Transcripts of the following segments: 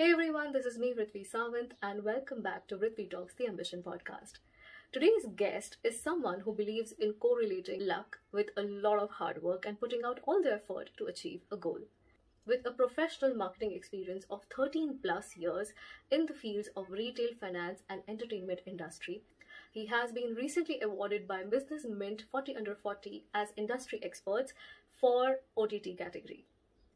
Hey everyone, this is me, Vritvi Sawant, and welcome back to Vritvi Talks, the Ambition podcast. Today's guest is someone who believes in correlating luck with a lot of hard work and putting out all their effort to achieve a goal. With a professional marketing experience of 13 plus years in the fields of retail, finance, and entertainment industry, he has been recently awarded by Business Mint 40 Under 40 as industry experts for OTT category.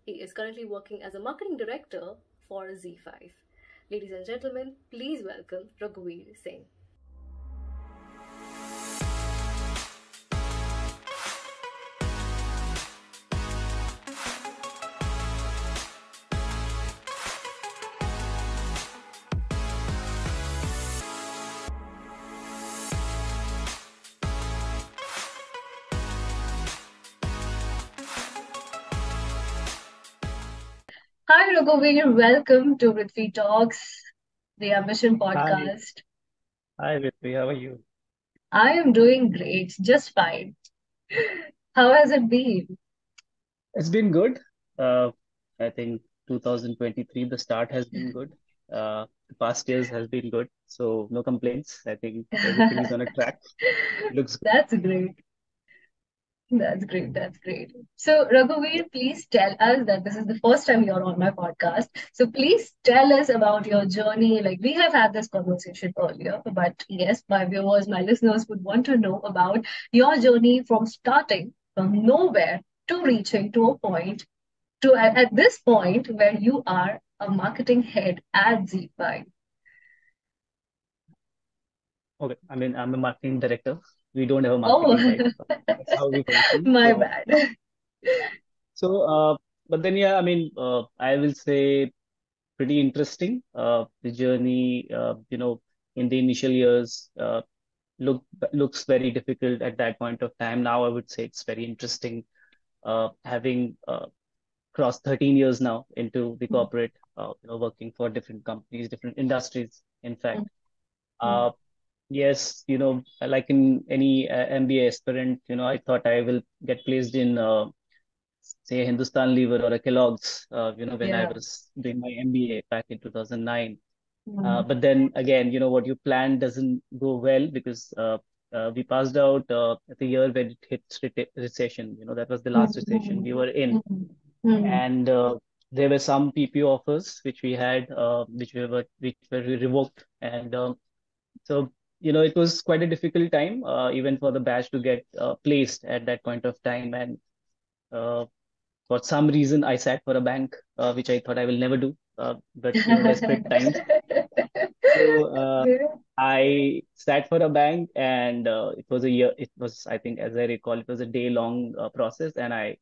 He is currently working as a marketing director for ZEE5. Ladies and gentlemen, please welcome Raghuveer Singh. Hi, Raghuveer. Welcome to Vritvi Talks, the Ambition Hi, podcast. hi, Vritvi. How are you? I am doing great, just fine. How has it been? It's been good. Uh, I think 2023, the start has been good. Uh, the past years has been good. So no complaints. I think everything is on a track. Looks good. That's great. That's great. That's great. So, Raghuveer, please tell us that this is the first time you're on my podcast. So, please tell us about your journey. Like, we have had this conversation earlier, but yes, my viewers, my listeners would want to know about your journey from starting from nowhere to reaching to a point, to at, at this point where you are a marketing head at ZEE5. Okay. I mean, I'm a marketing director. We don't have a Oh, marketing but That's how we function. my So, bad. so, uh, but then, yeah, I mean, uh, I will say pretty interesting. Uh, the journey, uh, you know, in the initial years, uh, look looks very difficult at that point of time. Now I would say it's very interesting. Uh, having uh, crossed 13 years now into the corporate, uh, you know, working for different companies, different industries, in fact. Uh, yes, you know, like in any uh, MBA aspirant, you know, I thought I will get placed in, uh, say, Hindustan Lever or a Kellogg's, uh, you know, when I was doing my MBA back in 2009. Uh, Mm. but then again, you know, what you plan doesn't go well because uh, uh, we passed out uh, at the year when it hit reta- recession. You know, that was the last recession we were in, Mm. Mm. and uh, there were some PPO offers which we had, uh, which we were which were revoked, and um, so you know, it was quite a difficult time, uh, even for the batch to get uh, placed at that point of time, and uh, for some reason, I sat for a bank, uh, which I thought I will never do. Uh, but you know, desperate times. So uh, I sat for a bank, and uh, it was a year. It was, I think, as I recall, it was a day-long uh, process, and I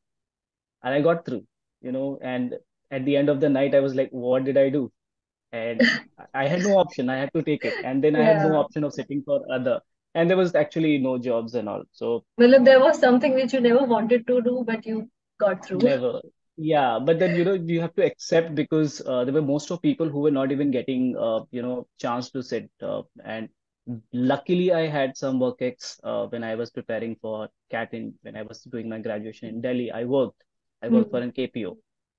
and I got through. You know, and at the end of the night, I was like, "What did I do?" And I had no option. I had to take it, and then I had no option of sitting for other. And there was actually no jobs and all. So Well, there was something which you never wanted to do, but you got through. Never. Yeah, but then you know you have to accept because uh, there were most of people who were not even getting uh, you know chance to sit uh, and luckily I had some work ex uh, when I was preparing for CAT in when I was doing my graduation in Delhi. I worked I worked for Hmm. an KPO.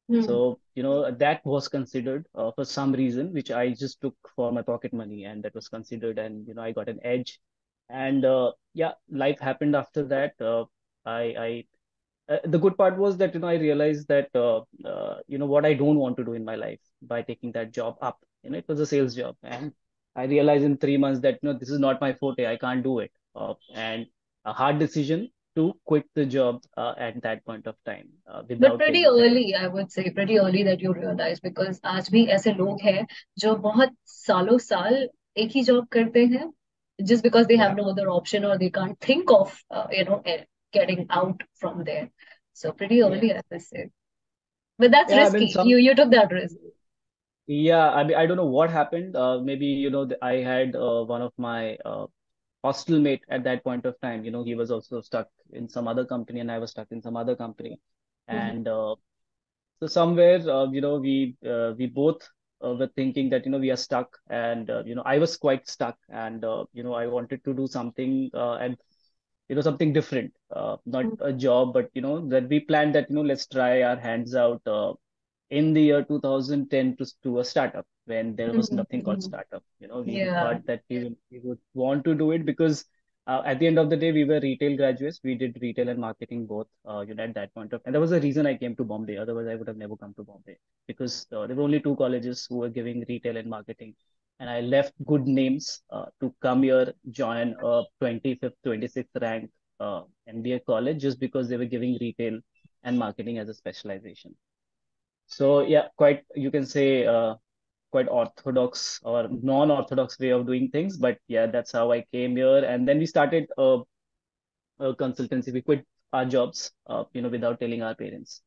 Hmm. So you know that was considered uh, for some reason which I just took for my pocket money and that was considered and you know I got an edge and uh, yeah life happened after that. Uh, I I uh, the good part was that you know I realized that uh, uh, you know what I don't want to do in my life by taking that job up. You know, it was a sales job, and I realized in three months that you know this is not my forte. I can't do it, and a hard decision to quit the job uh, at that point of time uh, but pretty early i would say pretty early that you realize because aaj bhi aise log hain jo bahut saalon saal ek hi job karte hain just because they have yeah. no other option or they can't think of uh, you know eh, getting out from there. So pretty early yeah. i said, but that's yeah, risky. I mean, some... you you took that risk. Yeah i mean i don't know what happened. Uh, maybe you know i had uh, one of my uh, hostel mate at that point of time. You know, he was also stuck in some other company, and I was stuck in some other company. Mhm. And uh, so somewhere, uh, you know, we uh, we both uh, were thinking that you know we are stuck, and uh, you know I was quite stuck, and uh, you know I wanted to do something uh, and you know something different, uh, not Mhm. a job, but you know that we planned that you know let's try our hands out uh, in the year 2010 to, to a startup when there was Mhm, nothing called mhm. startup. You know, we Yeah. thought that we would, we would want to do it because uh, at the end of the day, we were retail graduates. We did retail and marketing both, uh, you know, at that point of, and that was the reason I came to Bombay. Otherwise, I would have never come to Bombay because uh, there were only two colleges who were giving retail and marketing. And I left good names uh, to come here, join a 25th, 26th rank uh, MBA college just because they were giving retail and marketing as a specialization. So yeah, quite you can say uh, quite orthodox or non-orthodox way of doing things, but yeah, that's how I came here. And then we started a, a consultancy. We quit our jobs, uh, you know, without telling our parents.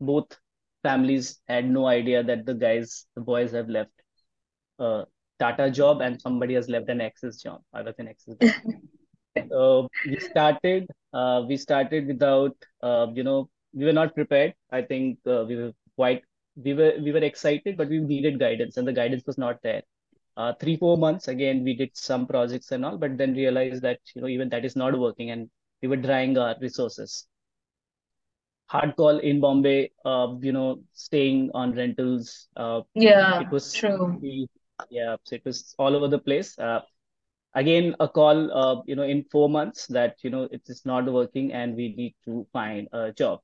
Both families had no idea that the guys, the boys have left a Tata job and somebody has left an Axis job. I was an Axis bank. Uh, we started, uh, we started without, uh, you know, we were not prepared. I think uh, we were quite, we were, we were excited, but we needed guidance, and the guidance was not there. Uh, three, four months again, we did some projects and all, but then realized that you know even that is not working, and we were drying our resources. Hard call in Bombay, uh, you know, staying on rentals. Uh, Yeah, it was, true. yeah, so it was all over the place. Uh, again a call uh, you know in four months that you know it is not working and we need to find a job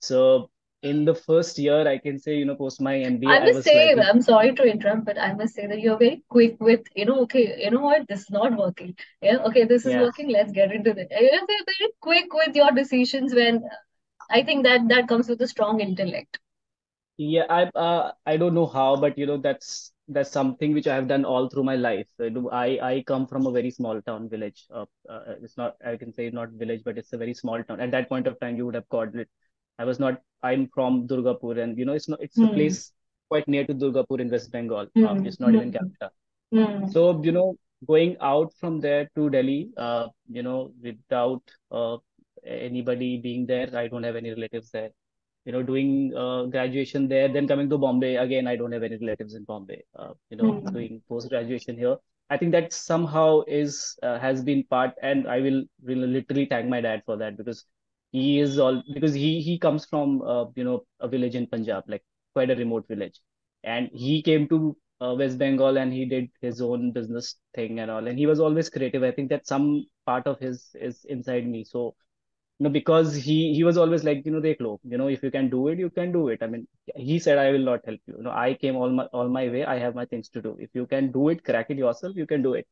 so in the first year i can say you know post my mba I i must was say, like I'm sorry to interrupt, but I must say that you're very quick with, you know, okay, you know what, this is not working. Yeah, okay, this is yeah working, let's get into it. You're very quick with your decisions when I think that that comes with a strong intellect. yeah i uh, i don't know how but you know that's that's something which i have done all through my life i i, I come from a very small town village uh, uh, it's not i can say not village but it's a very small town at that point of time you would have called it i was not i'm from durgapur and you know it's not it's a Hmm. place quite near to durgapur in west bengal uh, Hmm. it's not even Hmm. Calcutta Hmm. So, you know, going out from there to Delhi, uh, you know, without uh, anybody being there, I don't have any relatives there. You know, doing uh, graduation there, then coming to Bombay, again, I don't have any relatives in Bombay. Uh, you know, Hmm. doing post-graduation here. I think that somehow is uh, has been part, and I will will literally thank my dad for that because he is all because he he comes from uh, you know a village in Punjab, like quite a remote village, and he came to uh, West Bengal and he did his own business thing and all. And he was always creative. I think that some part of his is inside me. So, you know, because he he was always like, you know, they lo, you know, if you can do it, you can do it. I mean, he said, I will not help you. You know, I came all my all my way. I have my things to do. If you can do it, crack it yourself, you can do it.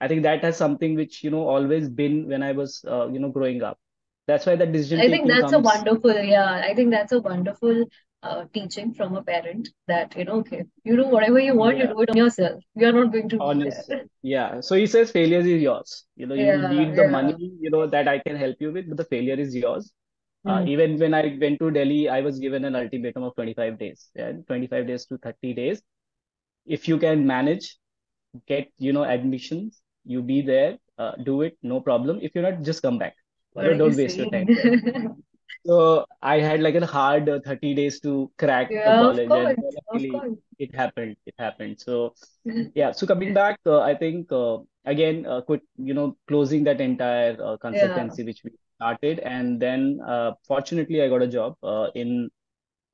I think that has something which, you know, always been when I was, uh, you know, growing up. That's why that decision I think that's a wonderful, yeah, I think that's a wonderful uh, teaching from a parent that, you know, okay, you do whatever you want, you do it on yourself. You're not going to on be there. yourself. Yeah. So he says failure is yours. You know, you Yeah, need the yeah. money, you know, that I can help you with, but the failure is yours. Uh, Hmm. even when I went to Delhi, I was given an ultimatum of 25 days. Yeah, 25 days to 30 days. If you can manage, get, you know, admissions, you be there, uh, do it, no problem. If you're not, just come back. You What are don't waste your time So I had like a hard uh, 30 days to crack the Yeah, of college, and course, of luckily it happened. It happened. So yeah, so coming back, uh, I think uh, again, uh, quit, you know, closing that entire uh, Yeah. consultancy which we started, and then uh, fortunately I got a job uh, in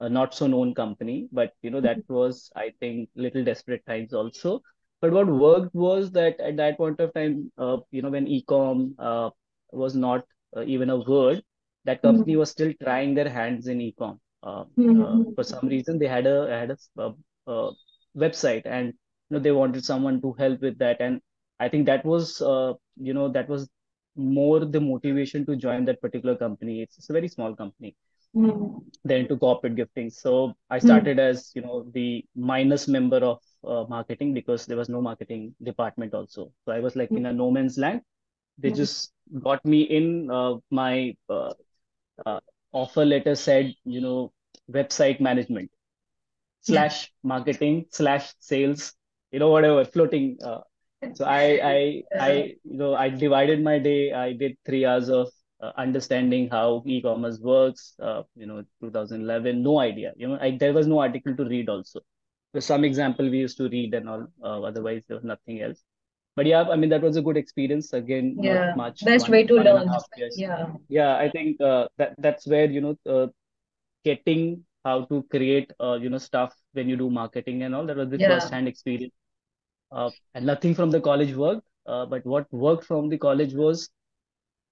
a not so known company, but you know that was I think little desperate times also. But what worked was that at that point of time, uh, you know, when e-com uh, was not even a word, that company Hmm. was still trying their hands in e-com. Uh, Hmm. uh, for some reason, they had a had a, a, a website, and you know they wanted someone to help with that, and I think that was uh, you know that was more the motivation to join that particular company. It's, it's a very small company Hmm. then into corporate gifting. So I Hmm. started as, you know, the minus member of uh, marketing because there was no marketing department also. So I was like in a no man's land. They Hmm. just got me in. Uh, my uh, uh, offer letter said, you know, website management slash marketing slash sales, you know, whatever floating. Uh, so I, I, I, you know, I divided my day. I did three hours of uh, understanding how e-commerce works. Uh, you know, 2011, no idea. You know, I, there was no article to read. Also, there's some example we used to read and all. Uh, otherwise, there was nothing else. But yeah, I mean, that was a good experience. Again, not Yeah. much. Best One, way to one and a learn. Yeah. Yeah, I think uh, that that's where you know uh, getting how to create, uh, you know, stuff when you do marketing and all. That was the Yeah. first-hand experience. Uh, and nothing from the college worked. Uh, but what worked from the college was,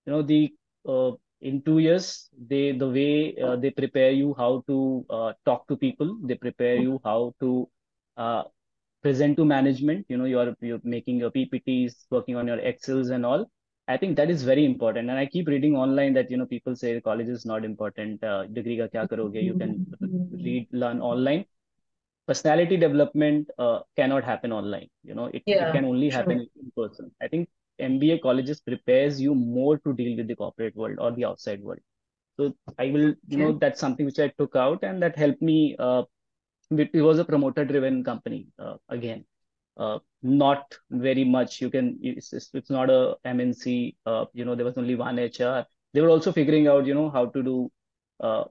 you know, the uh, in two years they the way uh, they prepare you how to uh, talk to people. They prepare you how to uh, present to management. You know, you're you're making your PPTs, working on your Excels and all. I think that is very important. And I keep reading online that, you know, people say college is not important. Uh, degree ka kya karoge? You can read, learn online. Personality development uh, cannot happen online. You know, it, Yeah, it can only happen in person. I think MBA colleges prepares you more to deal with the corporate world or the outside world. So I will, you know, that's something which I took out and that helped me. Uh, it, it was a promoter driven company uh, again. Uh, not very much. You can it's, it's, not a mnc uh, you know there was only one hr they were also figuring out you know how to do uh,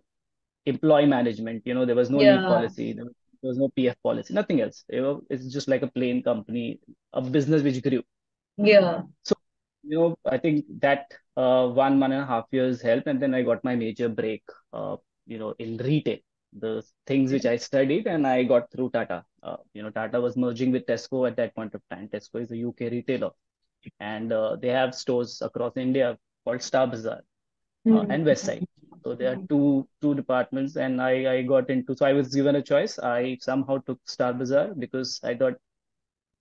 employee management. You know there was no Yeah. policy. There was, there was no pf policy. Nothing else. You know, it's just like a plain company a business which grew. Yeah. so you know i think that uh, one one and a half years helped and then i got my major break uh, you know in retail the things which I studied and I got through Tata. Uh, you know, Tata was merging with Tesco at that point of time. Tesco is a UK retailer, and uh, they have stores across India called Star Bazaar mm-hmm. uh, hmm. and Westside. So there are two two departments, and I I got into. So I was given a choice. I somehow took Star Bazaar because I thought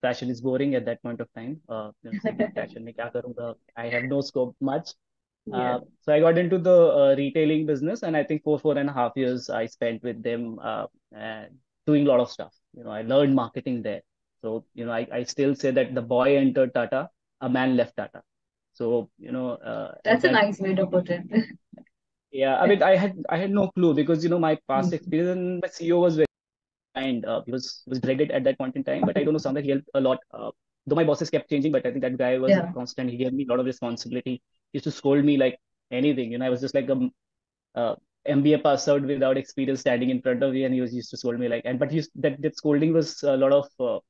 fashion is boring at that point of time. Uh, fashion, I have no scope much. Yeah. Uh, so I got into the uh, retailing business, and I think four four and a half years I spent with them uh, doing a lot of stuff. You know, I learned marketing there. So you know, I, I still say that the boy entered Tata, a man left Tata. So you know, uh, at That's a nice way to put it. yeah, I mean, I had I had no clue because you know my past Mm. experience and my CEO was very kind. Uh, he was was dreaded at that point in time, but I don't know something he helped a lot. Uh, though my bosses kept changing, but I think that guy was Yeah. constant. He gave me a lot of responsibility. He used to scold me like anything. You know, I was just like a uh, MBA pass out without experience standing in front of me, and he was used to scold me like. And but he, that that scolding was a lot of uh,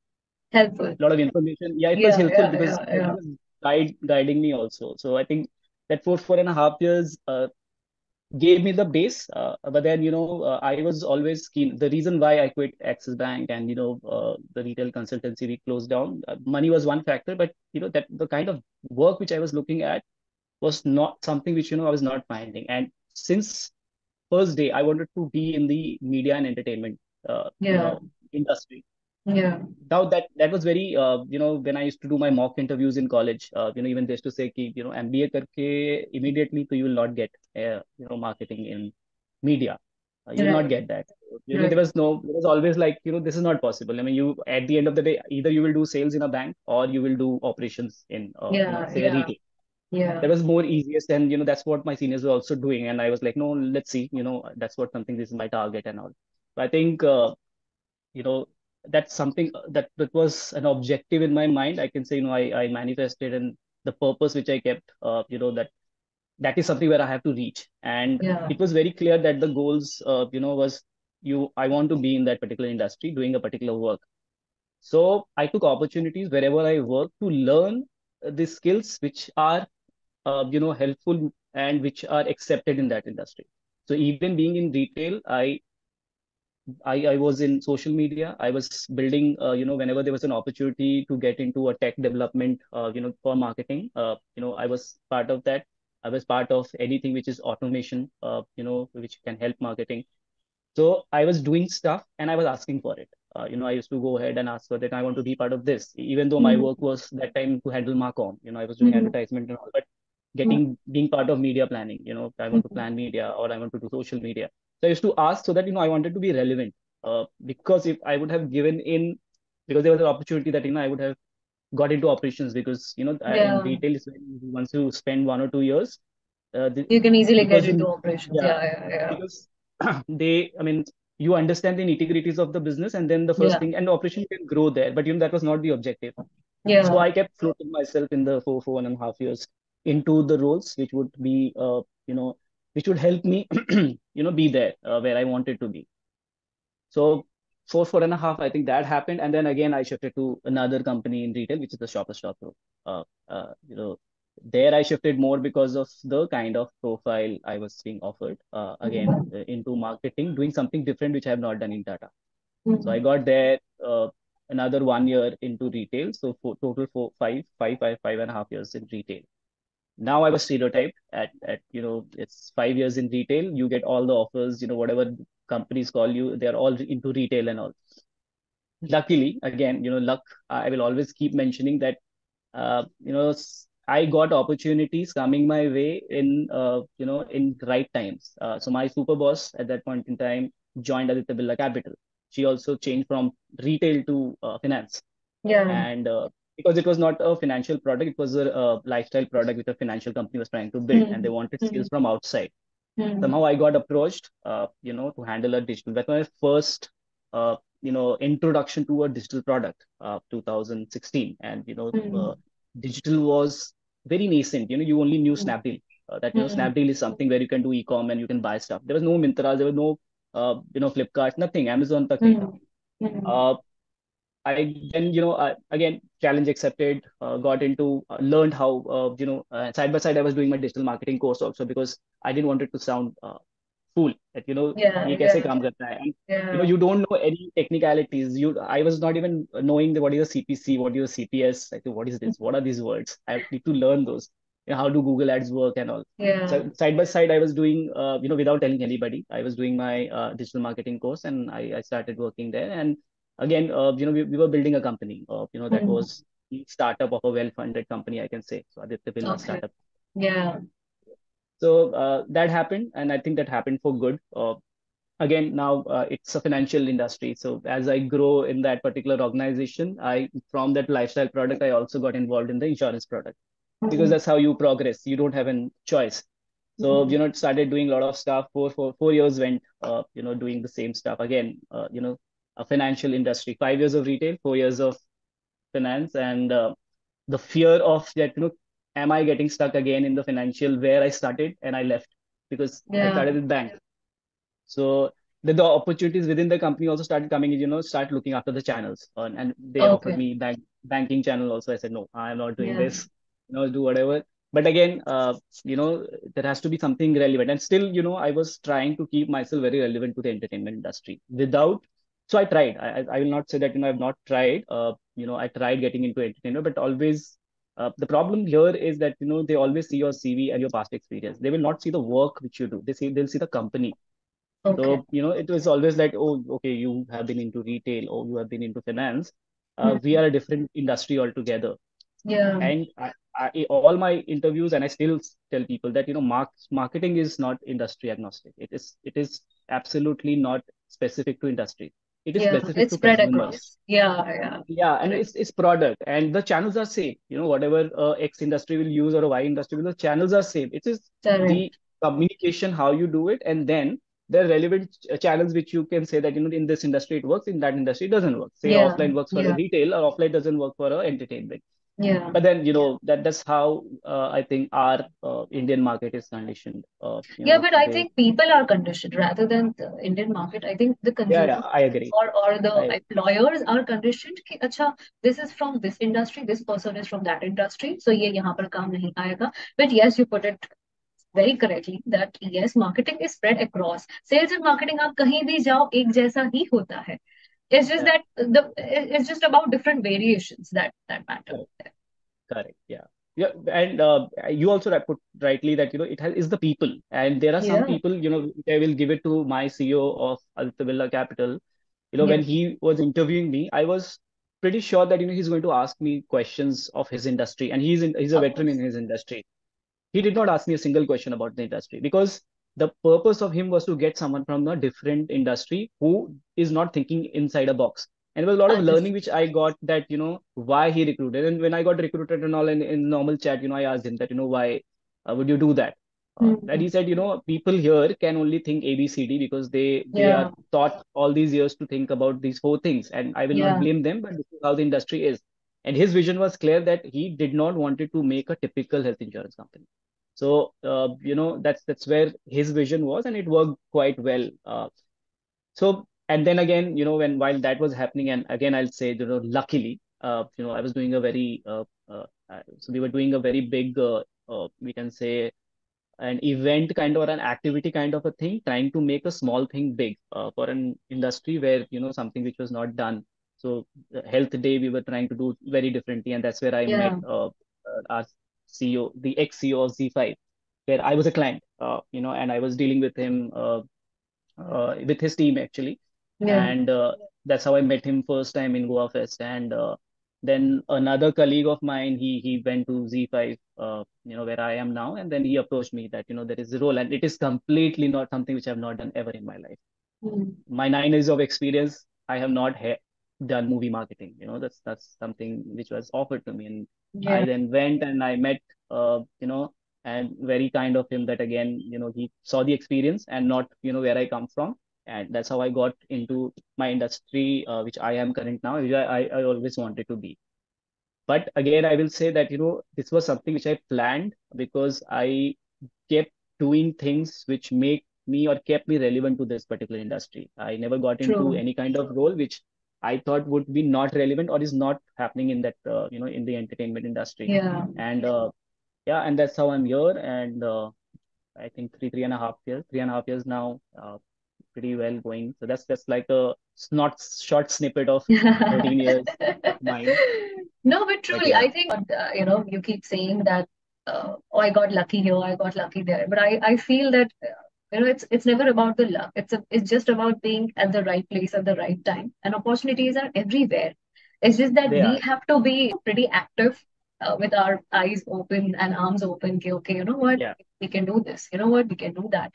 Helpful. A lot of information. Yeah, it was helpful yeah, because yeah, he was guide guiding me also. So I think that four four and a half years uh, gave me the base. Uh, but then you know uh, I was always keen. The reason why I quit Axis Bank and you know uh, the retail consultancy we closed down. Uh, money was one factor, but you know that the kind of work which I was looking at was not something which you know I was not finding. And since first day, I wanted to be in the media and entertainment uh, yeah. industry. Yeah. Now that that was very uh, you know when I used to do my mock interviews in college, uh, you know even they used to say that you know MBA karke immediately so you will not get uh, you know marketing in media. Uh, you will not get that. You right. there was no there was always like you know this is not possible. I mean you at the end of the day either you will do sales in a bank or you will do operations in uh, yeah, you know, say yeah. retail. Yeah. that was more easiest and you know that's what my seniors were also doing. And I was like no let's see you know that's what something this is my target and all. So I think uh, you know that's something uh, that that was an objective in my mind. I can say you know i i manifested and the purpose which i kept uh, you know that that is something where i have to reach. And Yeah. it was very clear that the goals uh, you know was you i want to be in that particular industry doing a particular work. So i took opportunities wherever i work to learn uh, the skills which are uh, you know helpful and which are accepted in that industry so even being in retail i I, I was in social media. I was building, uh, you know, whenever there was an opportunity to get into a tech development, uh, you know, for marketing, uh, you know, I was part of that. I was part of anything which is automation, uh, you know, which can help marketing. So I was doing stuff and I was asking for it. Uh, you know, I used to go ahead and ask for that. I want to be part of this, even though my Mhm. work was that time to handle Marcom. You know, I was doing Mhm. advertisement and all, but getting being part of media planning. You know, I want to plan media or I want to do social media. So I used to ask so that you know I wanted to be relevant. Uh, because if I would have given in, because there was an opportunity that you know I would have got into operations because you know I- in Yeah. retail once you spend one or two years, uh, the, You can easily get in into operations. yeah Yeah. Yeah. Yeah. because they I mean you understand the nitty-gritties of the business and then the first Yeah. thing and the operation can grow there but you know that was not the objective Yeah so I kept floating myself in the four four and a half years into the roles which would be uh, you know which would help me you know be there uh, where I wanted to be so four four and a half I think that happened and then again I shifted to another company in retail which is the Shoppers Stop Group uh, uh, you know there I shifted more because of the kind of profile I was being offered. Uh, again, Mm-hmm. uh, into marketing, doing something different which I have not done in Tata. So Mm-hmm. I got there uh, another one year into retail. So for total four, five, five, five, five and a half years in retail. Now I was stereotyped at, at, you know, it's five years in retail. You get all the offers, you know, whatever companies call you, they're all into retail and all. Luckily, again, you know, luck, I will always keep mentioning that, uh, you know, I got opportunities coming my way in, uh, you know, in right times. Uh, so my super boss at that point in time joined Aditya Birla Capital. She also changed from retail to uh, finance. Yeah. And uh, because it was not a financial product, it was a, a lifestyle product which a financial company was trying to build, and they Mm-hmm. wanted skills from outside. Mm-hmm. Somehow I got approached, uh, you know, to handle a digital. That's my first, uh, you know, introduction to a digital product, uh, 2016. And, you know, uh, digital was very nascent. You know, you only knew Snapdeal. Uh, that, you know. Snapdeal is something where you can do e-com and you can buy stuff. There was no Myntra, there was no, uh, you know, Flipkart, nothing. Amazon tak nahi tha. Mm-hmm. Uh, I then you know uh, again challenge accepted, uh, got into uh, learned how uh, you know uh, side by side I was doing my digital marketing course also because I didn't want it to sound uh, fool that you know yeah, yeah. kaam karta hai. And, yeah. you know you don't know any technicalities. You I was not even knowing the, what is a CPC, what is a CPS, like what is this, what are these words? I need to learn those. You know, how do Google Ads work and all? Yeah. So side by side, I was doing you know without telling anybody, I was doing my digital marketing course and I, I started working there and again, uh, you know, we, we were building a company, uh, you know, that Mm-hmm. was the startup of a well-funded company, I can say. So Aditya Birla Okay. startup. Yeah. So uh, that happened, and I think that happened for good. Uh, again, now uh, it's a financial industry. So as I grow in that particular organization, I from that lifestyle product, I also got involved in the insurance product because Mm-hmm. that's how you progress. You don't have a choice. So Mm-hmm. you know, started doing a lot of stuff. Four four four years went, uh, you know, doing the same stuff again. Uh, you know, financial industry. Five years of retail, four years of finance, and uh, the fear of that, you know, am I getting stuck again in the financial where I started and I left because I started with bank. So the, the opportunities within the company also started coming in, you know, start looking after the channels. Uh, and they offered me bank banking channel also. I said, no, I'm not doing Yeah. this, you know, do whatever. But again, uh, you know, there has to be something relevant. And still, you know, I was trying to keep myself very relevant to the entertainment industry without. So I tried. I, I will not say that, you know, I've not tried. Uh, you know, I tried getting into entertainment, but always uh, the problem here is that you know they always see your CV and your past experience. They will not see the work which you do. They see they'll see the company. Okay. So you know it was always like, oh, okay, you have been into retail or you have been into finance. Uh, we Mm-hmm. are a different industry altogether. Yeah. And I, I, all my interviews, and I still tell people that you know, mark, marketing is not industry agnostic. It is it is absolutely not specific to industry. It is Yeah. specific It's to spread consumers. across. Yeah. Yeah. Yeah, and Correct. it's it's product, and the channels are same. You know, whatever uh, X industry will use or a Y industry will, the channels are same. It is Correct. the communication, how you do it, and then the relevant ch- channels which you can say that you know in this industry it works, in that industry it doesn't work. Say Yeah. offline works for a Yeah. retail, or offline doesn't work for a entertainment Yeah. But then you know that that's how uh, I think our uh, Indian market is conditioned. Uh, you Yeah, know, but I they think people are conditioned rather than the Indian market. I think the yeah yeah consumer I agree. or or the I employers are conditioned कि अच्छा this is from this industry, this person is from that industry, so ये यहाँ पर काम नहीं आएगा. But yes, you put it very correctly that yes, marketing is spread across. Sales and marketing आप कहीं भी जाओ एक जैसा ही होता है. it's just yeah that the it's just about different variations that that matter. correct. Correct. Yeah. Yeah. And uh, you also put rightly that, you know, it has is the people. And there are some Yeah. people, you know, I will give it to my CEO of Aditya Birla Capital. You know, Yeah. when he was interviewing me, I was pretty sure that, you know, he's going to ask me questions of his industry. And he's in, he's a Of veteran course. in his industry. He did not ask me a single question about the industry because the purpose of him was to get someone from a different industry who is not thinking inside a box. And there was a lot of learning which I got that, you know, why he recruited. And when I got recruited and all in, in normal chat, you know, I asked him that, you know, why uh, would you do that? Uh, and he said, you know, people here can only think A, B, C, D because they they Yeah. are taught all these years to think about these four things. And I will not blame them, but this is how the industry is. And his vision was clear that he did not wanted to make a typical health insurance company. So, uh, you know, that's that's where his vision was, and it worked quite well. Uh, so, and then again, you know, when while that was happening, and again, I'll say, you know, luckily, uh, you know, I was doing a very, uh, uh, so we were doing a very big, uh, uh, we can say, an event kind of or an activity kind of a thing, trying to make a small thing big uh, for an industry where, you know, something which was not done. So health day we were trying to do very differently, and that's where I Yeah. met uh, uh, our CEO, the ex-CEO of ZEE5, where I was a client, uh, you know, and I was dealing with him, uh, uh, with his team actually, Yeah. and uh, that's how I met him first time in Goa Fest, and uh, then another colleague of mine, he he went to ZEE5, uh, you know, where I am now, and then he approached me that, you know, there is a role, and it is completely not something which I've not done ever in my life. Mm. My nine years of experience, I have not done movie marketing. You know, that's that's something which was offered to me, and I then went and I met, uh, you know, and very kind of him that again, you know, he saw the experience and not, you know, where I come from, and that's how I got into my industry, uh, which I am current now, which I, I I always wanted to be. But again, I will say that, you know, this was something which I planned because I kept doing things which make me or kept me relevant to this particular industry. I never got into any kind of role which I thought would be not relevant or is not happening in that, uh, you know, in the entertainment industry. Yeah. And uh, yeah, and that's how I'm here. And uh, I think three, three and a half years, three and a half years now, uh, pretty well going. So that's that's like a not short snippet of 13 years of mine. No, but But truly, yeah, I think, uh, you know, you keep saying that, uh, oh, I got lucky here, I got lucky there. But I, I feel that, uh, you know, it's it's never about the luck. It's a, it's just about being at the right place at the right time. And opportunities are everywhere. It's just that they we are. have to be pretty active, uh, with our eyes open and arms open. Okay, okay, you know what? Yeah. We can do this. You know what? We can do that.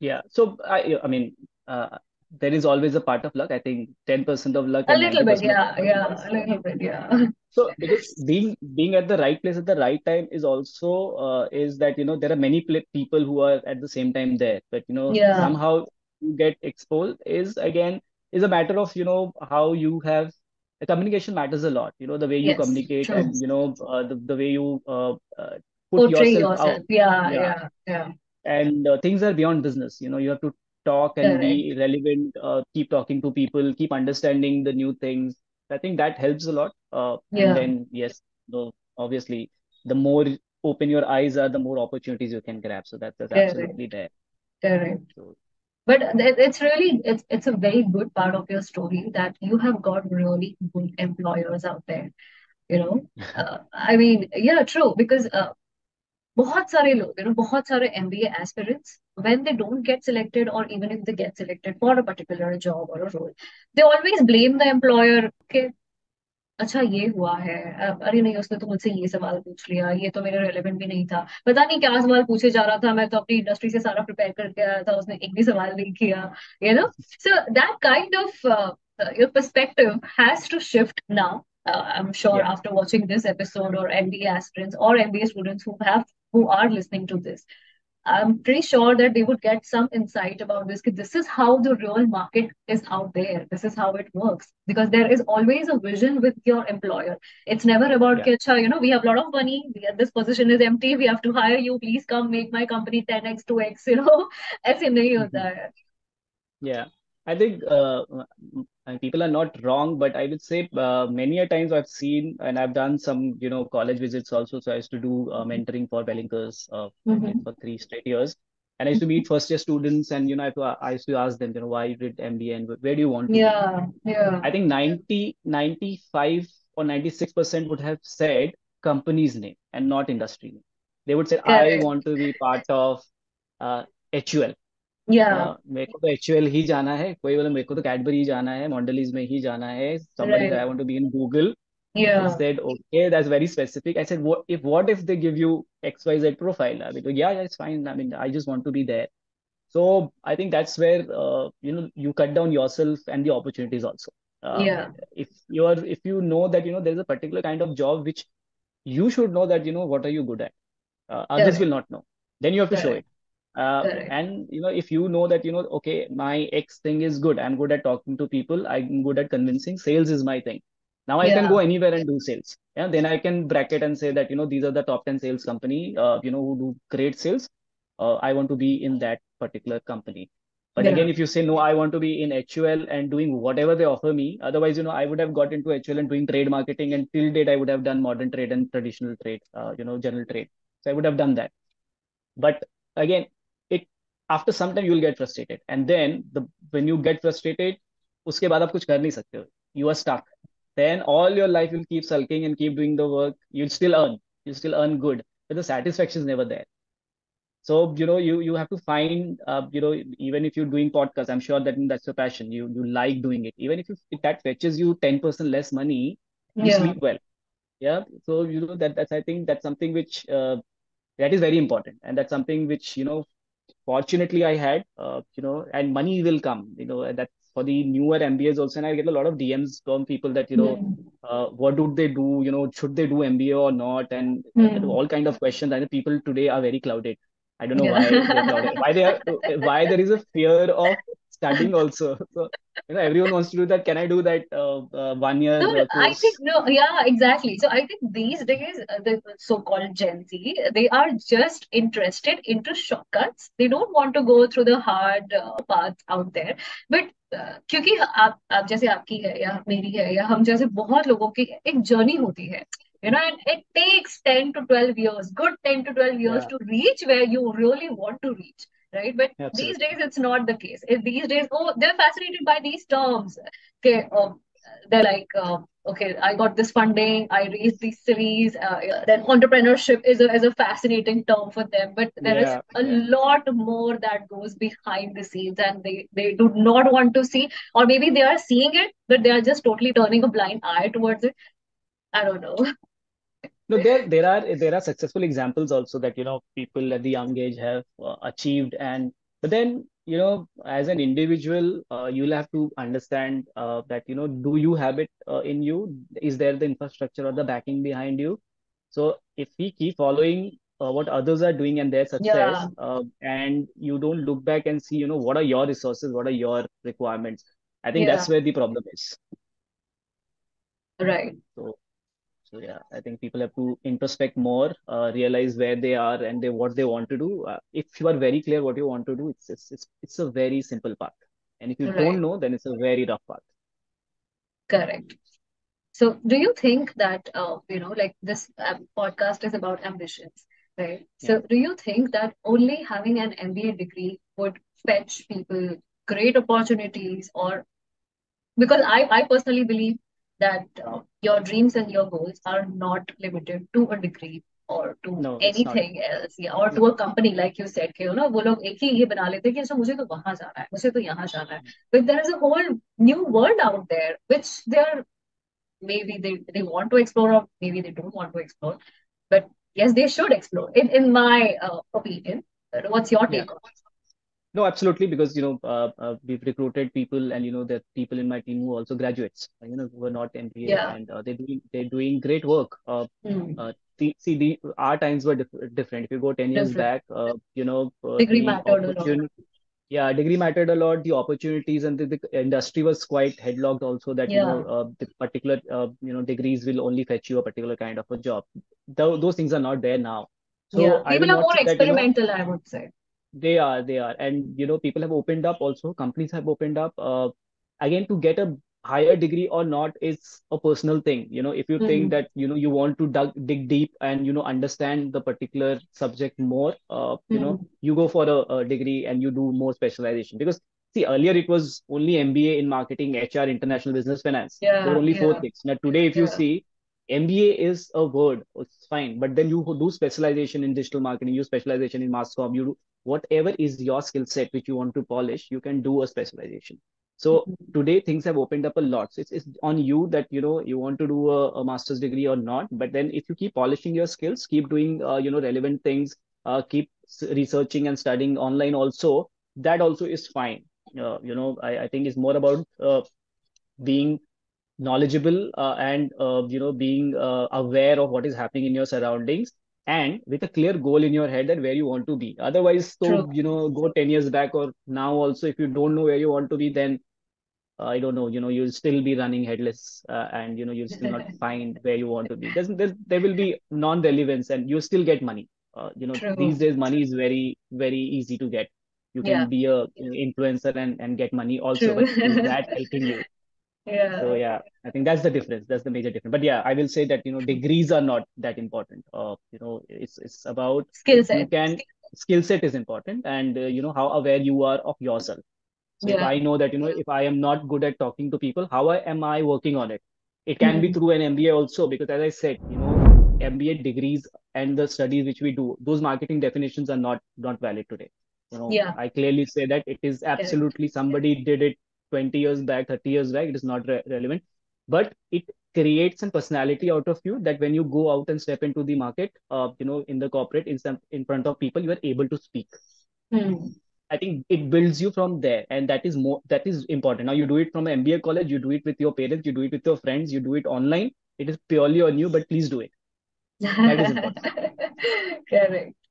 Yeah. So I I mean uh, there is always a part of luck. I think 10% of luck A little bit, yeah, yeah, a little bit, yeah. so because being being at the right place at the right time is also uh, is that you know there are many pl people who are at the same time there, but you know Yeah, somehow you get exposed is again is a matter of you know how you have the communication matters a lot. You know the way you yes, communicate true. and you know uh, the the way you uh, uh, put Portray yourself out. Yeah, Yeah. yeah, yeah. and uh, things are beyond business you know you have to talk and be relevant uh, keep talking to people keep understanding the new things i think that helps a lot uh, and then yes no obviously the more open your eyes are the more opportunities you can grab so that, that's correct, absolutely there correct. so But it's really it's it's a very good part of your story that you have got really good employers out there. You know, uh, I mean, yeah, true. Because uh, बहुत सारे लोग you know बहुत सारे M B aspirants when they don't get selected और even if they get selected for a particular job और role they always blame the employer के अच्छा ये हुआ है अरे नहीं उसने तो मुझसे ये सवाल पूछ लिया ये तो मेरे रेलिवेंट भी नहीं था पता नहीं क्या सवाल पूछे जा रहा था मैं तो अपनी इंडस्ट्री से सारा प्रिपेयर करके आया था उसने एक भी सवाल नहीं किया you know so that kind of your perspective has to shift now I am sure after watching this episode और एम बी एस्पिरेंट्स और M B A students who have who are listening to this I'm pretty sure that they would get some insight about this. 'cause This is how the real market is out there. This is how it works. Because there is always a vision with your employer. It's never about, yeah "Ki, "Acha, you know, we have a lot of money. We have, this position is empty. We have to hire you. Please come make my company 10x, 2x, you know. ऐसे नहीं होता Mhm. है. Yeah, I think uh, uh, people are not wrong, but I would say uh, many a times I've seen and I've done some, you know, college visits also. So I used to do uh, mentoring for Bellinkers uh, Mhm. for three straight years. And I used to meet first year students and, you know, I, I used to ask them, you know, why you did MBA and where do you want to be? Yeah, yeah, I think 90, 95 or 96% would have said company's name and not industry name. They would say, I want to be part of uh, HUL. Yeah, हाँ, मेरे को तो HUL ही जाना है कोई बोले मेरे को तो कैडबरी ही जाना है मॉन्डलीज में ही जाना है somebody said right. I want to be in Google I Yeah, said okay that's very specific I said what if what if they give you XYZ profile I mean yeah, yeah it's fine I mean I just want to be there so I think that's where uh, you know you cut down yourself and the opportunities also uh, yeah, if you are if you know that you know there's a particular kind of job which you should know that you know what are you good at uh, others correct, will not know then you have to show correct, it uh, correct. and you know if you know that you know okay my X thing is good I'm good at talking to people I'm good at convincing sales is my thing now I can go anywhere and do sales yeah then I can bracket and say that you know these are the top 10 sales company uh, you know who do great sales uh, I want to be in that particular company But Yeah. again, if you say no, I want to be in HUL and doing whatever they offer me. Otherwise, you know, I would have got into HUL and doing trade marketing, and till date, I would have done modern trade and traditional trade, uh, you know, general trade. So I would have done that. But again, it after some time you'll get frustrated, and then the when you get frustrated, उसके बाद आप कुछ कर नहीं सकते हो. You are stuck. Then all your life you'll keep sulking and keep doing the work. You'll still earn. You still earn good, but the satisfaction is never there. So you know you you have to find uh, you know even if you're doing podcasts, I'm sure that that's your passion. You you like doing it. Even if, you, if that fetches you 10% less money, you Yeah. sleep well. Yeah. So you know that that's I think that's something which uh, that is very important, and that's something which you know fortunately I had uh, you know and money will come. You know and that's for the newer MBAs also, and I get a lot of DMs from people that you know Hmm. uh, what do they do? You know should they do MBA or not? And Hmm. all kind of questions. Know people today are very clouded. I don't know Yeah. why. Why they are why there is a fear of studying also. So you know everyone wants to do that. Can I do that uh, uh, one year No, uh, no, I course? think no, yeah, exactly. So I think these days, uh, the so-called Gen Z, they are just interested into shortcuts. They don't want to go through the hard uh, paths out there. But uh, क्योंकि आप आप जैसे आपकी है या मेरी है या हम जैसे बहुत लोगों की एक जर्नी होती है you know and it takes 10 to 12 years good 10 to 12 years Yeah, to reach where you really want to reach right? But these days it's not the case. If these days oh they're fascinated by these terms. Okay um, they're like uh, okay i got this funding i raised these series uh, then entrepreneurship is a, is a fascinating term for them. But there is Yeah, a yeah. lot more that goes behind the scenes and they they do not want to see. Or maybe they are seeing it but they are just totally turning a blind eye towards it. I don't know No, there there are there are successful examples also that you know people at the young age have uh, achieved. And but then you know as an individual uh, you'll have to understand uh, that you know do you have it uh, in you? Is there the infrastructure or the backing behind you? So if we keep following uh, what others are doing and their success yeah. uh, and you don't look back and see you know what are your resources what are your requirements I think yeah. that's where the problem is. Right. So so yeah, I think people have to introspect more, uh, realize where they are and they what they want to do. Uh, if you are very clear what you want to do, it's it's it's, it's a very simple path. And if you right don't know, then it's a very rough path. correct So, do you think that, uh, you know, like this um, podcast is about ambitions, right? Yeah. So, do you think that only having an MBA degree would fetch people great opportunities, or because I, I personally believe that uh, your dreams and your goals are not limited to a degree or to No, it's not. anything else, yeah, or to a company, like you said, कि you know, वो लोग एक ही ये बना लेते हैं कि अच्छा मुझे तो वहां जाना है, मुझे तो यहाँ जाना है. But there is a whole new world out there, which they're maybe they, they want to explore or maybe they don't want to explore. But yes, they should explore, in, in my uh, opinion. Uh, What's your Yeah. take on it? no, absolutely, because you know, uh, uh, we've recruited people, and you know, there are people in my team who are also graduates, uh, you know, who are not MBA, Yeah. and uh, they're doing they're doing great work. Uh, see, see, the our times were diff different. If you go 10 years Different. back, uh, you know, Degree mattered a lot. yeah, degree mattered a lot. The opportunities and the, the industry was quite headlocked also that, you know, uh, the particular, uh, you know, degrees will only fetch you a particular kind of a job. Tho those things are not there now. So Yeah. People are more say that, you know, experimental, I would say. They are, they are. And, you know, people have opened up also, companies have opened up. Uh, again, to get a higher degree or not is a personal thing. You know, if you think Hmm. that, you know, you want to dug, dig deep and, you know, understand the particular subject more, uh, you know, Hmm. you go for a, a degree and you do more specialization. Because, see, earlier it was only MBA in marketing, HR, international business, finance. yeah, There were Yeah, only four things. Now, today, if you see, MBA is a word, it's fine, but then you do specialization in digital marketing, you specialization in mass com you do whatever is your skill set which you want to polish, you can do a specialization. So Hmm. today things have opened up a lot. So it's, it's on you that you know you want to do a, a master's degree or not. But then if you keep polishing your skills, keep doing uh, you know relevant things, uh, keep researching and studying online also, that also is fine. Uh, you know, I, I think it's more about uh, being knowledgeable uh, and uh, you know being uh, aware of what is happening in your surroundings and with a clear goal in your head that where you want to be otherwise so True. you know go 10 years back or now also if you don't know where you want to be then uh, i don't know you know you'll still be running headless uh, and you know you'll still not find where you want to be There's, there, there will be non-relevance and you still get money uh, you know these days money is very very easy to get You can Yeah. be a influencer and, and get money also, True. but is that helping you? Yeah. So yeah, I think that's the difference. That's the major difference. But yeah, I will say that, you know, degrees are not that important. Uh, you know, it's it's about Skill if you set. can, skill set is important and, uh, you know, how aware you are of yourself. So if I know that, you know, if I am not good at talking to people, how am I working on it? It can be Hmm. through an MBA also, because as I said, you know, MBA degrees and the studies which we do, those marketing definitions are not not valid today. You know, Yeah. I clearly say that it is absolutely somebody did it 20 years back, 30 years back, it is not re relevant. But it creates some personality out of you that when you go out and step into the market, uh, you know, in the corporate, in some in front of people, you are able to speak. Hmm. I think it builds you from there, and that is more that is important. Now you do it from an MBA college, you do it with your parents, you do it with your friends, you do it online. It is purely on you, but please do it. That is important. Correct.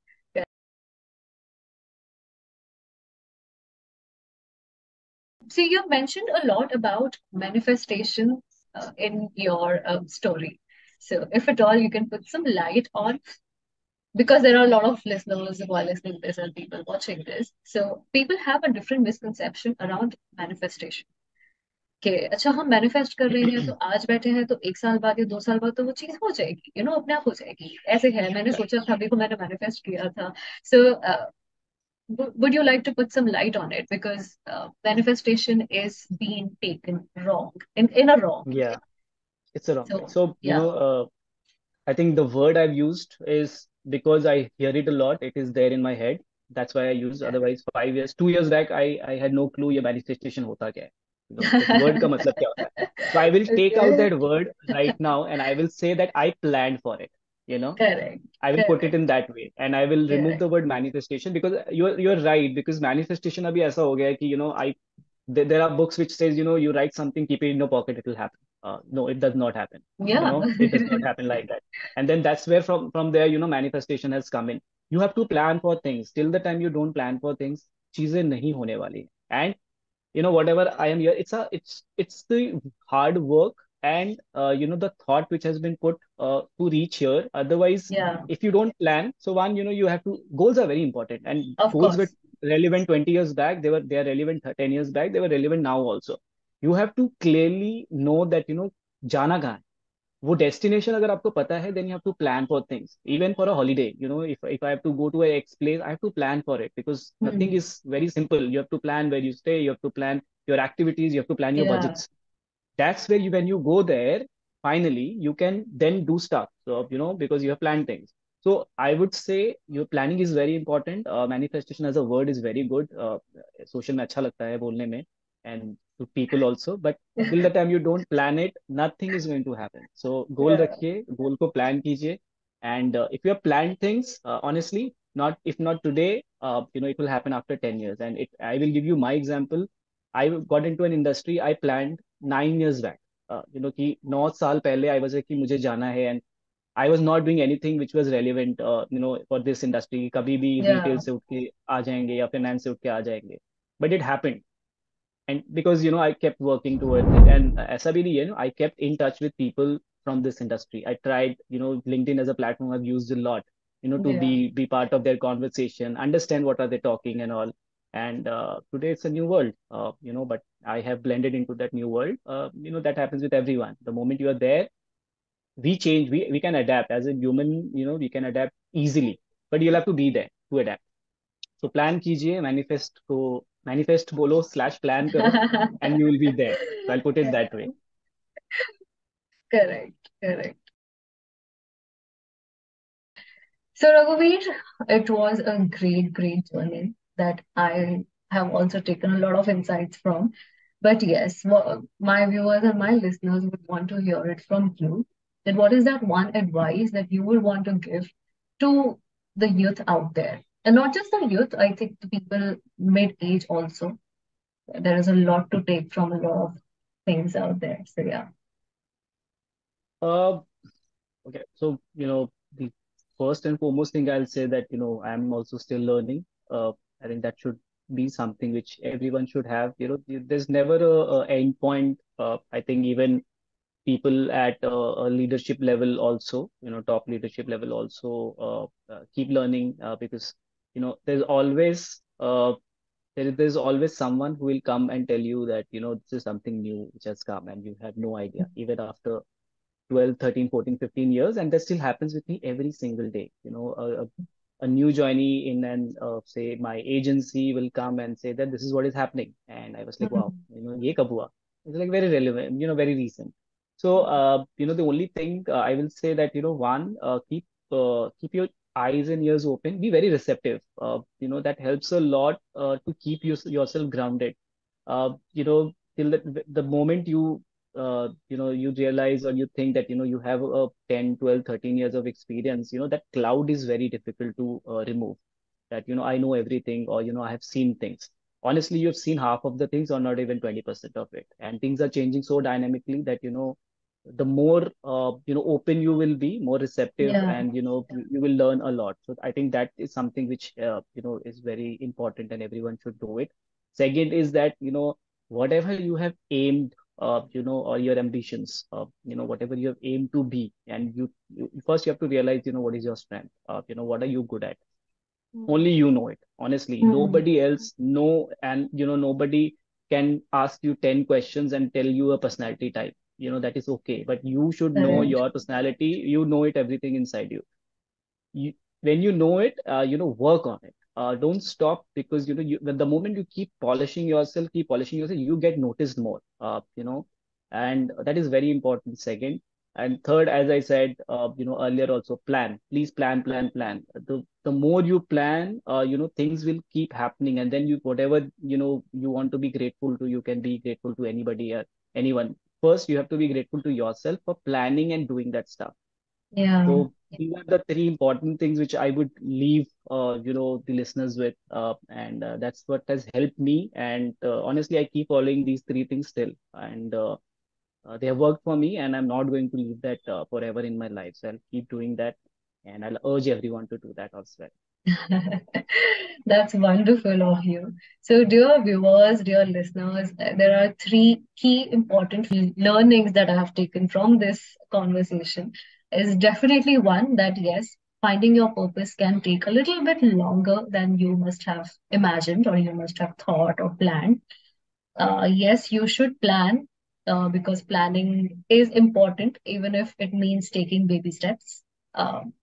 So you mentioned a lot about manifestation uh, in your um, story. So if at all you can put some light on, because there are a lot of listeners who are listening to this and people watching this. So people have a different misconception around manifestation. कि अच्छा हम manifest कर रहे हैं तो आज बैठे हैं तो एक साल बाद या दो साल बाद तो वो चीज हो जाएगी यू नो अपने आप हो जाएगी ऐसे है मैंने सोचा था अभी को मैंने मैनिफेस्ट किया था सो would you like to put some light on it because uh, manifestation is being taken wrong in, in a wrong yeah way. it's a wrong so, so yeah. you know uh, i think the word i've used is because i hear it a lot it is there in my head that's why i use yeah. otherwise five years two years back i i had no clue your manifestation hota kya word ka matlab kya hota so i will take okay. out that word right now and i will say that i planned for it you know? Correct. I will correct. put it in that way and i will remove the word manifestation because uh, you're you're right because manifestation abhi aisa ho gaya ki you know i there are books which says you know you write something keep it in your pocket it will happen. Uh, no it does not happen. Yeah. you know, it does not happen like that. And then that's where from from there you know manifestation has come in. You have to plan for things. Till the time you don't plan for things cheeze nahi hone and you know whatever i am here it's a it's it's the hard work and uh, you know the thought which has been put uh, to reach here otherwise Yeah. if you don't plan so one you know you have to goals are very important and Of goals were course. relevant 20 years back they were they are relevant 10 years back they were relevant now also you have to clearly know that you know जाना कहाँ है वो destination अगर आपको पता है then you have to plan for things even for a holiday you know if if I have to go to a X place I have to plan for it because nothing Hmm. is very simple you have to plan where you stay you have to plan your activities you have to plan your Yeah. budgets that's where you when you go there finally you can then do stuff so you know because you have planned things. So i would say your planning is very important. Uh, manifestation as a word is very good. Uh, social mein acha lagta hai and to people also but till the time you don't plan it nothing is going to happen. So goal yeah. rakhiye goal ko plan kijiye and uh, if you have planned things uh, honestly not if not today uh, you know it will happen after 10 years. And it i will give you my example. I got into an industry i planned nine years back uh, you know कि नौ साल पहले I was like कि मुझे जाना है and I was not doing anything which was relevant uh, you know for this industry कभी भी Yeah. retail से उठ के आ जाएंगे या finance से उठ के आ जाएंगे but it happened and because you know I kept working towards it and ऐसा भी नहीं है you know I kept in touch with people from this industry I tried you know LinkedIn as a platform I've used a lot you know to Yeah. be be part of their conversation understand what are they talking and all and uh, today it's a new world uh, you know but i have blended into that new world uh, you know that happens with everyone. The moment you are there we change we, we can adapt. As a human you know we can adapt easily but you'll have to be there to adapt. So plan kijiye manifest ko manifest bolo slash plan karo, and you will be there. So i'll put it that way. Correct correct. So Raghuveer, it was a great, great journey that I have also taken a lot of insights from. But yes, my viewers and my listeners would want to hear it from you. That what is that one advice that you would want to give to the youth out there? And not just the youth, I think the people mid-age also. There is a lot to take from a lot of things out there. So, yeah. uh okay so you know the first and foremost thing I'll say that you know I'm also still learning uh I think that should be something which everyone should have you know there's never a, a end point uh, I think even people at a, a leadership level also you know top leadership level also uh, uh, keep learning uh, because you know there's always uh, there, there's always someone who will come and tell you that, you know, this is something new which has come and you have no idea, even after 12, 13, 14, 15 years. And that still happens with me every single day. You know, a, a new joinee in and uh, say, my agency will come and say that this is what is happening. And I was like, wow, you know, ye kab hua? It's like very relevant, you know, very recent. So, uh, you know, the only thing uh, I will say that, you know, one, uh, keep uh, keep your eyes and ears open, be very receptive. Uh, you know, that helps a lot uh, to keep you, yourself grounded. Uh, you know, till the, the moment you, uh, you know, you realize or you think that, you know, you have a 10, 12, 13 years of experience, you know, that cloud is very difficult to uh, remove. That, you know, I know everything or, you know, I have seen things. Honestly, you've seen half of the things or not even 20% of it. And things are changing so dynamically that, you know, the more uh, you know open you will be more receptive Yeah. and you know you, you will learn a lot so i think that is something which uh, you know is very important and everyone should do it second is that you know whatever you have aimed uh, you know or your ambitions uh, you know whatever you have aimed to be. And you, you first you have to realize you know what is your strength uh, you know what are you good at? Only you know it honestly. Hmm. nobody else know and you know nobody can ask you 10 questions and tell you a personality type. You know that is okay. But you should know your personality. You know it everything inside you. You when you know it uh, you know work on it uh, don't stop because you know you the moment you keep polishing yourself keep polishing yourself you get noticed more uh, you know and that is very important second. And third as i said uh, you know earlier also plan. Please plan plan plan. The the more you plan uh, you know things will keep happening and then you whatever you know you want to be grateful to you can be grateful to anybody or anyone. First you have to be grateful to yourself for planning and doing that stuff Yeah. so these are the three important things which I would leave, uh, you know, the listeners with, uh, and uh, that's what has helped me. And uh, honestly, I keep following these three things still, and uh, uh, they have worked for me, and I'm not going to leave that uh, forever in my life. So I'll keep doing that, and I'll urge everyone to do that as well. That's wonderful of you. So, dear viewers, dear listeners, there are three key important learnings that I have taken from this conversation. Is definitely one that yes, finding your purpose can take a little bit longer than you must have imagined or you must have thought or planned. Uh, yes, you should plan uh, because planning is important, even if it means taking baby steps. Um,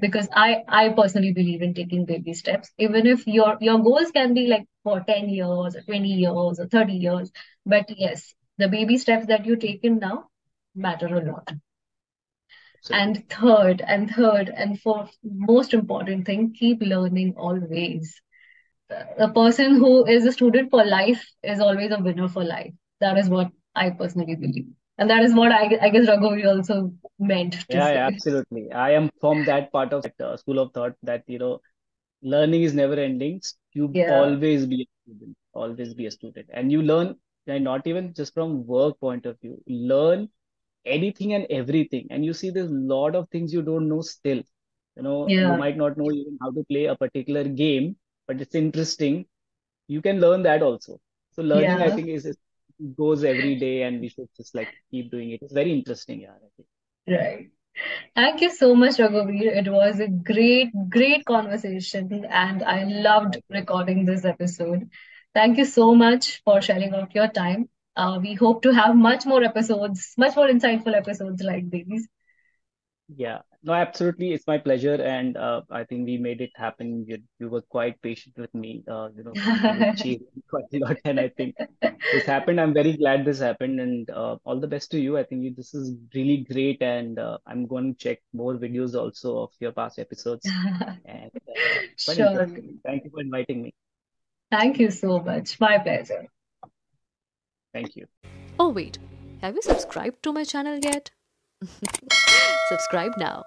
because I I personally believe in taking baby steps, even if your your goals can be like for 10 years or 20 years or 30 years. But yes, the baby steps that you take in now matter a lot. And third, and third, and for most important thing, keep learning always. The person who is a student for life is always a winner for life. That is what I personally believe. And that is what I, I guess Raghuveer also meant to Yeah, yeah, say. absolutely. I am from that part of that uh, school of thought that, you know, learning is never ending. You Yeah. always be a student, always be a student. And you learn, and not even just from work point of view, learn anything and everything. And you see there's a lot of things you don't know still. You know, you might not know even how to play a particular game, but it's interesting. You can learn that also. So learning, I think, is, is goes every day, and we should just like keep doing it. It's very interesting, yeah, I think. Right. Thank you so much, Raghuveer. It was a great, great conversation, and I loved recording this episode. Thank you so much for sharing out your time. Uh, we hope to have much more episodes, much more insightful episodes like these. Yeah, no, absolutely. It's my pleasure, and uh, I think we made it happen. You you were quite patient with me. Uh, you know, quite a lot, and I think this happened. I'm very glad this happened, and uh, all the best to you. I think you, this is really great, and uh, I'm going to check more videos also of your past episodes, and uh, Sure. Thank you for inviting me. Thank you so much. My pleasure. Thank you. Oh, wait, have you subscribed to my channel yet? Subscribe now